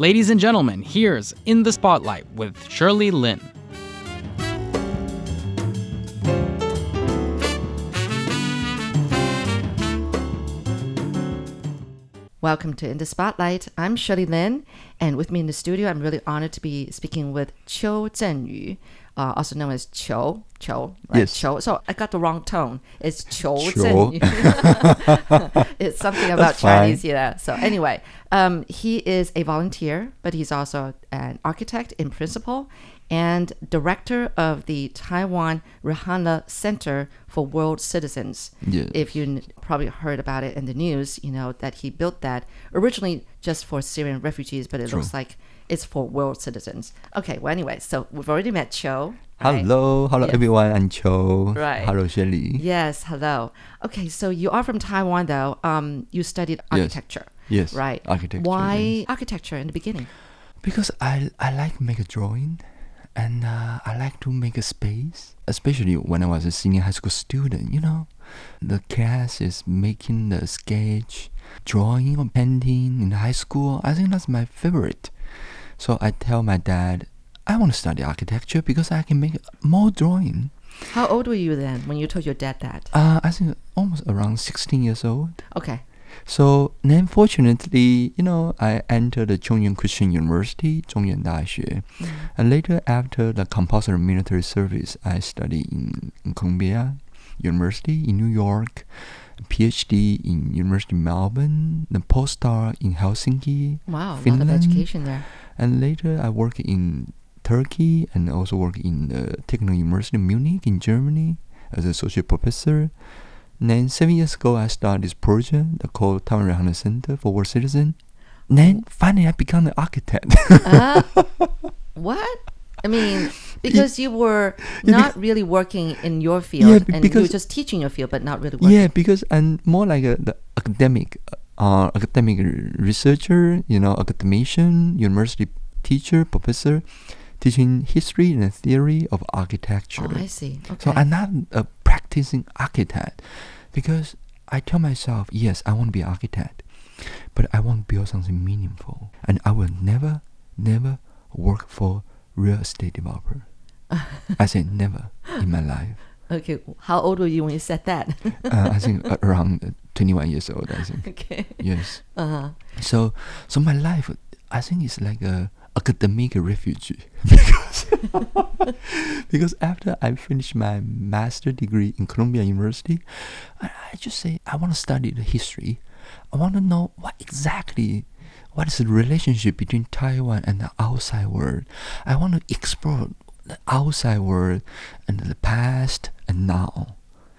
Ladies and gentlemen, here's In the Spotlight with Shirley Lin. Welcome to In the Spotlight. I'm Shirley Lin, and with me in the studio, I'm really honored to be speaking with Chiu Chen-yu, uh, also known as Chiu. Chiu, right? Yes. So I got the wrong tone. It's Chiu. It's something about Chinese, yeah. So anyway, um, he is a volunteer, but he's also an architect in principle and director of the Taiwan Reyhanli Center for World Citizens. Yes. If you n- probably heard about it in the news, you know that he built that originally just for Syrian refugees, but it looks like it's for world citizens. Okay, well, anyway, so we've already met Cho. right? Hello, hello Yes. everyone. I'm Cho. Right. Hello, Shirley. Yes, hello. Okay, so you are from Taiwan, though. Um, you studied Yes. architecture. Yes, Right. architecture, Why yes. architecture in the beginning? Because I I like make a drawing, and uh, I like to make a space. Especially when I was a senior high school student, you know, the class is making the sketch, drawing or painting in high school. I think that's my favorite. So I tell my dad, I want to study architecture because I can make more drawing. How old were you then when you told your dad that? Uh, I think almost around 16 years old. Okay. So then fortunately, you know, I entered the Chung Yuan Christian University, Zhongyuan Daxue. Mm. Mm-hmm. And later after the compulsory military service, I studied in Columbia University in New York. PhD in University of Melbourne, the postdoc in Helsinki, Wow, a lot of Finland, education there. and later I worked in Turkey and also worked in the Technical University of Munich in Germany as an associate professor. And then seven years ago, I started this project called Taiwan Reyhanli Center for World Citizen. And then finally, I become an architect. Uh, what? I mean, because you were not really working in your field, and you were just teaching your field, but not really working. yeah, because I'm more like a the academic, uh, academic researcher, you know, academician, university teacher, professor, teaching history and theory of architecture. Oh, I see. Okay. So I'm not a practicing architect because I tell myself, yes, I want to be an architect, but I want to build something meaningful, and I will never, never work for real estate developer. I say never in my life. okay. How old were you when you said that? Uh, I think around uh, 21 years old. I think okay. yes. Uh-huh. So so my life, I think it's like a academic refugee because because after I finished my master degree in Columbia University, I, I just say I want to study the history. I want to know what exactly what is the relationship between Taiwan and the outside world. I want to explore the outside world and the past and now.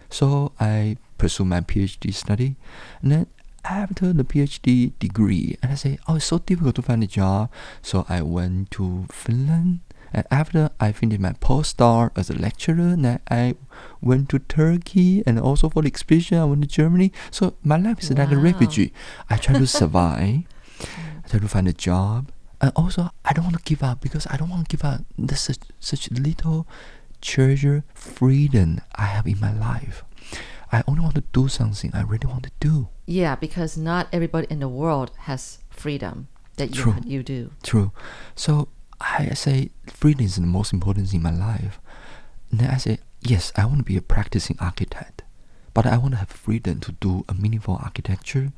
So I pursue my PhD study, and then after the PhD degree, and I say, oh, it's so difficult to find a job. So I went to Finland, and after I finished my postdoc as a lecturer, then I went to Turkey, and also for the expedition, I went to Germany. So my life is like a refugee. I try to survive. I try to find a job, and also I don't want to give up because I don't want to give up this such such little treasure freedom I have in my life. I only want to do something I really want to do. Yeah, because not everybody in the world has freedom that you True. you do. True. So I say freedom is the most important thing in my life. And then I say, yes, I want to be a practicing architect, but I want to have freedom to do a meaningful architecture.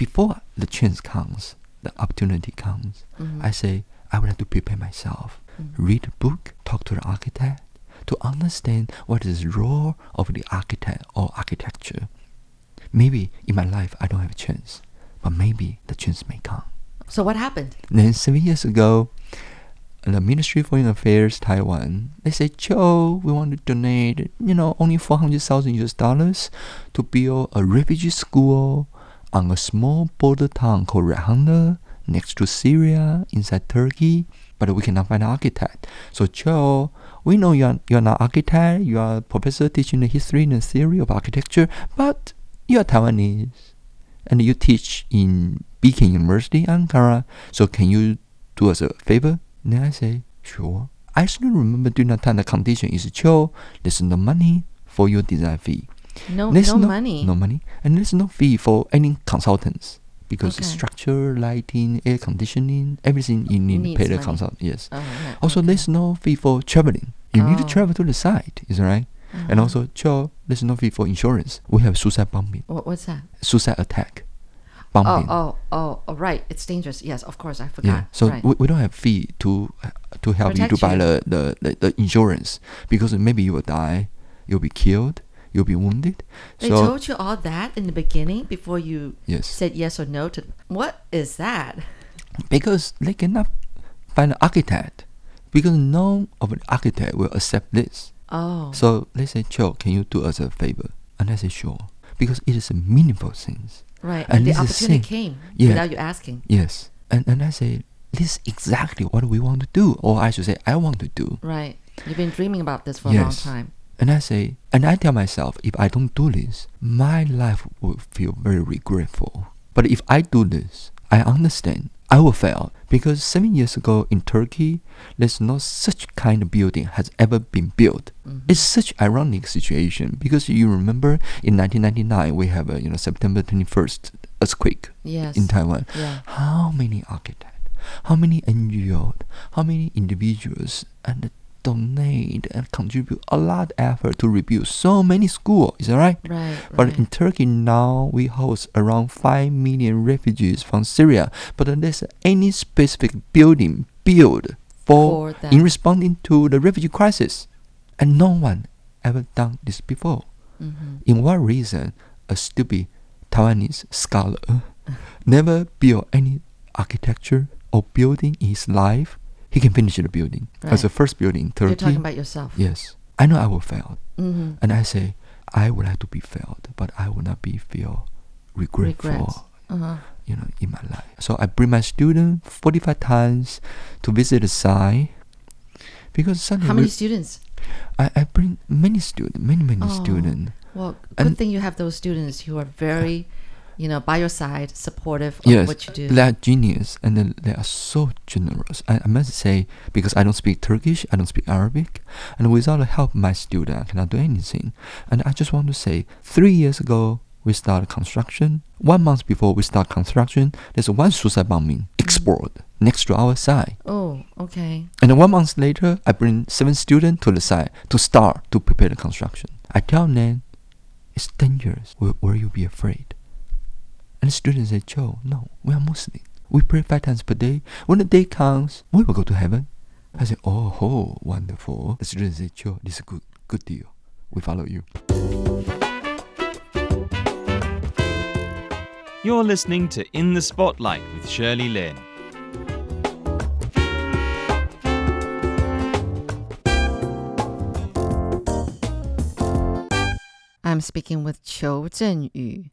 Before the chance comes, the opportunity comes, Mhm. I say, I would have to prepare myself, read a book, talk to the architect, to understand what is the role of the architect or architecture. Maybe in my life I don't have a chance, but maybe the chance may come. So what happened? Then seven years ago, the Ministry of Foreign Affairs Taiwan, they say, Joe, we want to donate, you know, only 400,000 US dollars to build a refugee school on a small border town called Rahanda next to Syria inside Turkey, but we cannot find an architect. So Joe, we know you are, you are not architect, you are a professor teaching the history and theory of architecture, but you are Taiwanese and you teach in Bilkent University, Ankara. So can you do us a favor? Then I say, sure. I still remember during that time the condition is, Joe, there's no money for your design fee. No, There's no, money. No money. And there's no fee for any consultants. because Okay. structure, lighting, air conditioning, everything you need to pay the money. consult. Yes. Oh, yeah, Also, okay. there's no fee for traveling. You need to Oh. travel to the site, is that right? And Uh-huh. also, Joe, there's no fee for insurance. We have suicide bombing, What, what's that? suicide attack, Oh, bombing. oh, oh, oh, right. It's dangerous. Yes, of course. I forgot. Yeah, so right. we, we don't have fee to to help you to buy you. the, the, the, the insurance because maybe you will die, you'll be killed, you'll be wounded. they so told you all that in the beginning before you yes, said yes or no to. What is that? because they cannot find an architect because none of an architect will accept this. Oh. So they say, Joe, can you do us a favor? And I say, sure, because it is a meaningful thing. right. and And, the this is opportunity came Yeah. without you asking. Yes, and and I say, this is exactly what we want to do, or I should say, I want to do. Right. You've been dreaming about this for a long Yes. time. And I say, and I tell myself, if I don't do this, my life will feel very regretful. But if I do this, I understand I will fail because seven years ago in Turkey, there's no such kind of building has ever been built. Mhm. It's such ironic situation because you remember in 1999 we have a you know September 21st earthquake Yes. in Taiwan. Yeah. How many architects, how many NGOs, how many individuals and donate and contribute a lot of effort to rebuild so many schools, is that right? Right. But right. in Turkey now we host around five million refugees from Syria, but there's any specific building built for, For in responding to the refugee crisis, and no one ever done this before. Mhm. In what reason a stupid Taiwanese scholar never built any architecture or building in his life? He can finish the building as Right. the first building in Turkey. You're talking about yourself. yes, I know I will fail, hmm and I say I would like to be failed, but I will not be feel regretful. Uh-huh. You know, in my life. So I bring my student forty-five times to visit the site because suddenly How many we- students? I, I bring many students, many many Oh. students. Well, good And- thing you have those students who are very, you know, by your side, supportive of yes, what you do. they are genius and then they are so generous. I, I must say because I don't speak Turkish, I don't speak Arabic, and without the help of my student, I cannot do anything. And I just want to say, three years ago we started construction. One month before we start construction, there's one suicide bombing mm. export next to our site. oh, okay. And one month later, I bring seven students to the site to start to prepare the construction. I tell them, it's dangerous. Will, will you be afraid? And the students say, Joe, no, we are Muslim. We pray five times per day. When the day comes, we will go to heaven. I say, oh, ho, wonderful. The students say, Joe, this is a good, good deal. We follow you. You're listening to In the Spotlight with Shirley Lin. I'm speaking with Chiu Chen-yu,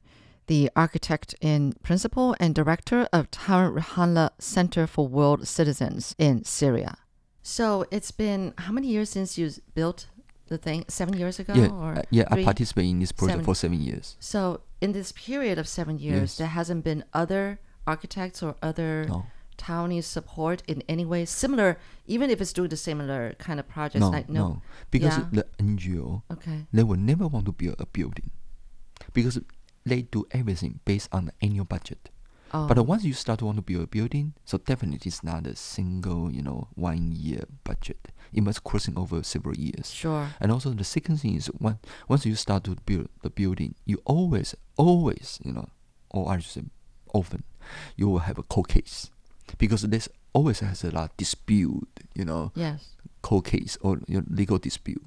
the architect in principal and director of Taiwan Reyhanli Center for World Citizens in Syria. So it's been how many years since you built the thing? Seven years ago? yeah, or uh, yeah. I participated in this project Seven. for seven years. So in this period of seven years, Yes. there hasn't been other architects or other No, Taiwanese support in any way similar, even if it's doing the similar kind of projects. no, like, no, because Yeah. the NGO Okay. they will never want to build a building because they do everything based on the annual budget. Oh, But once you start to want to build a building, so definitely it's not a single, you know, one year budget. It must crossing over several years. sure. And also the second thing is when once you start to build the building, you always, always, you know, or I should say often, you will have a court case. Because this always has a lot of dispute, you know, Yes. court case or your legal dispute.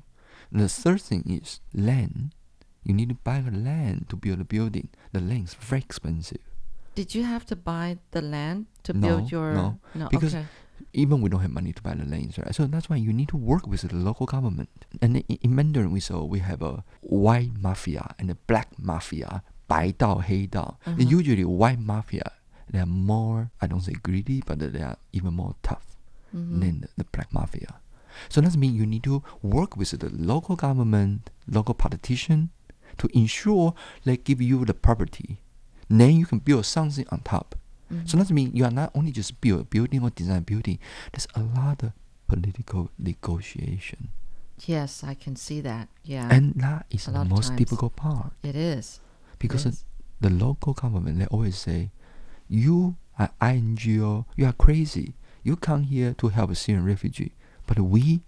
And the third thing is land You need to buy the land to build a building. The land is very expensive. Did you have to buy the land to No, build your? no, no. because okay. Even we don't have money to buy the lands, right? So that's why you need to work with the local government. And in, in Mandarin, we saw we have a white mafia and a black mafia, 白道黑道. And Uh-huh. Usually, white mafia they are more I don't say greedy, but they are even more tough Mhm. than the, the black mafia. So that means you need to work with the local government, local politician, to ensure they give you the property. Then you can build something on top. Mm-hmm. So that means you are not only just build a building or design a building. There's a lot of political negotiation, Yes, I can see that. Yeah. and that is the most difficult part it is. because is. the local government they always say, You are NGO, You are crazy. You come here to help a Syrian refugee, but we,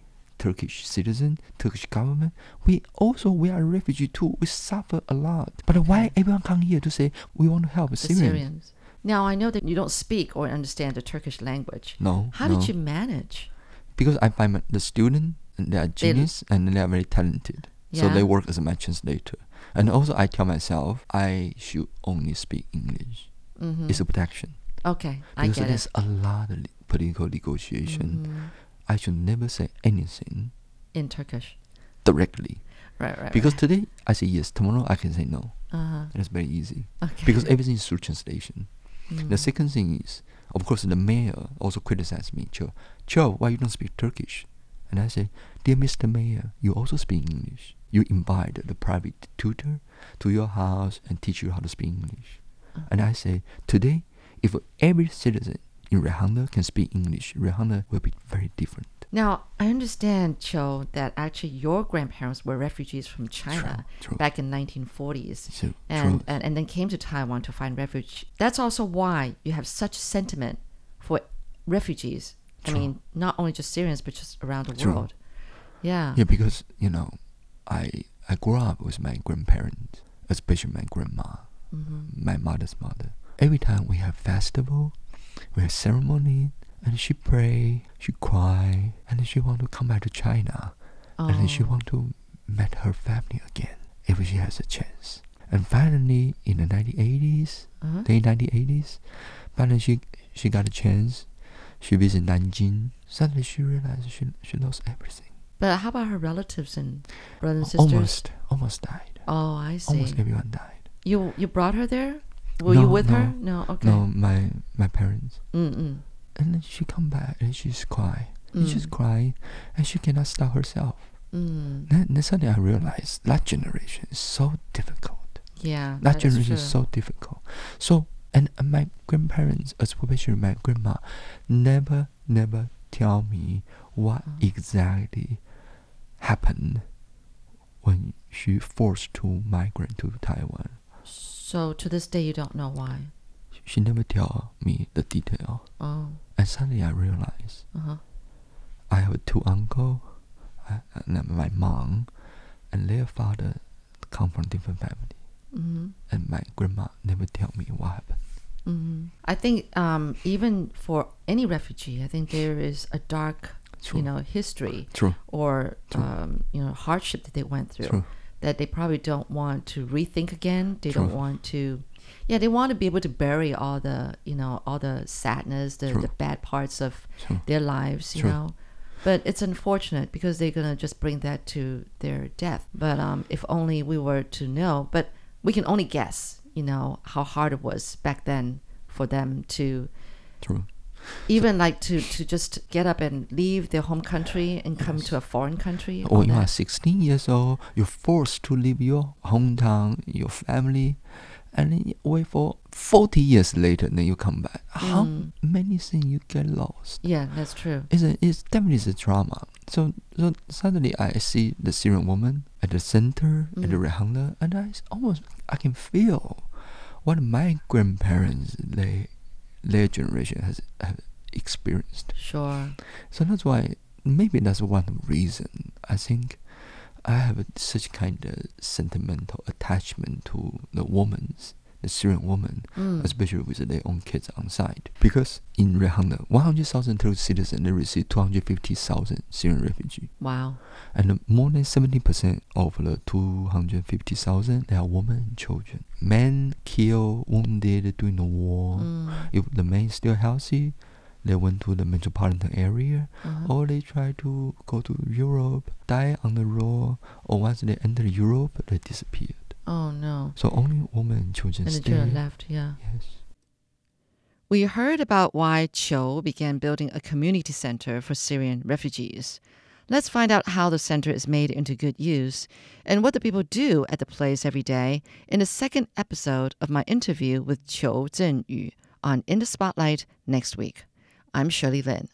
Turkish citizen, Turkish government, we also we are a refugee too. We suffer a lot. But why everyone come here to say we want to help The Syrian? Syrians. Now I know that you don't speak or understand the Turkish language. No. How no. did you manage? Because I find the student they are genius and they are very talented. So they work as my translator. And also I tell myself I should only speak English. hmm It's a protection. Okay, I Because get there's it. a lot of political negotiation. Mhm. I should never say anything In Turkish. directly. Right, right. Because right. today I say yes, tomorrow I can say no. uh-huh. And it's very easy. Okay. Because everything is through translation. The Mm. second thing is, of course, the mayor also criticized me. Cho, Cho, why you don't speak Turkish? And I say, dear Mr. Mayor, you also speak English. You invite the private tutor to your house and teach you how to speak English. Uh-huh. And I say, today, if every citizen in Rehanda can speak English, Rehanda will be very different. Now, I understand, Cho, that actually your grandparents were refugees from China true. back in 1940s So, and, true. and, and then came to Taiwan to find refuge. That's also why you have such sentiment for refugees. I mean, not only just Syrians, but just around the True. world. Yeah. Yeah, because you know, I I grew up with my grandparents, especially my grandma, Mm-hmm. my mother's mother. Every time we have festival, we have ceremony, and she pray, she cry, and then she want to come back to China, and then she Oh. want to meet her family again if she has a chance. And finally, in the 1980s, Uh-huh. late 1980s, finally she she got a chance. She visited Nanjing. Suddenly she realized she she lost everything. But how about her relatives and brothers and sisters? Almost, almost died. Oh, I see. Almost everyone died. You you brought her there? Were you No, with her? no. No. Okay. No, my my parents. Mm-mm. And then she come back and she's cry. And she's Mm. crying and she cannot stop herself. Mm. Then, then suddenly I realized that generation is so difficult. Yeah. That is generation is true. so difficult. So and, and my grandparents, especially my grandma, never never tell me what Mm. exactly happened when she forced to migrate to Taiwan. So to this day, you don't know why. She never tell me the detail. Oh. And suddenly I realized Uh huh. I have two uncle, uh, and my mom, and their father come from different family. Mm-hmm. And my grandma never tell me what happened. Mm-hmm. I think um, even for any refugee, I think there is a dark, True. you know, history True. or True. um, you know hardship that they went through True. That they probably don't want to rethink again. They don't want to. Yeah, they want to be able to bury all the, you know, all the sadness, the, True. the bad parts of True. their lives, you True. know. But it's unfortunate because they're gonna just bring that to their death. But um, if only we were to know. But we can only guess, you know, how hard it was back then for them to True. Even like to to just get up and leave their home country and come to a foreign country. Or you are 16 years old, you're forced to leave your hometown, your family, and then you wait for 40 years later, then you come back. How Mm. many things you get lost? Yeah, that's true. It's, a, it's definitely a trauma. So, so suddenly I see the Syrian woman at the center, at the Mm. Rehanda, and I almost I can feel what my grandparents, they, their generation has have experienced. Sure. So that's why maybe that's one reason I think I have such kind of sentimental attachment to the woman's the Syrian woman, Mm. especially with their own kids on site. Because in Rehanda, 100,000 Turkish citizens they receive 250,000 Syrian refugees, Wow. and more than 70% of the 250,000 they are women and children. Men killed, wounded during the war. Mm. If the men still healthy, they went to the metropolitan area, Uh-huh. or they try to go to Europe, die on the road, or once they enter Europe, they disappeared. Oh no. So only women and children And the stay. children left. Yeah. Yes. We heard about why Cho began building a community center for Syrian refugees. Let's find out how the center is made into good use and what the people do at the place every day in the second episode of my interview with Cho Zhenyu on In the Spotlight next week. I'm Shirley Lin.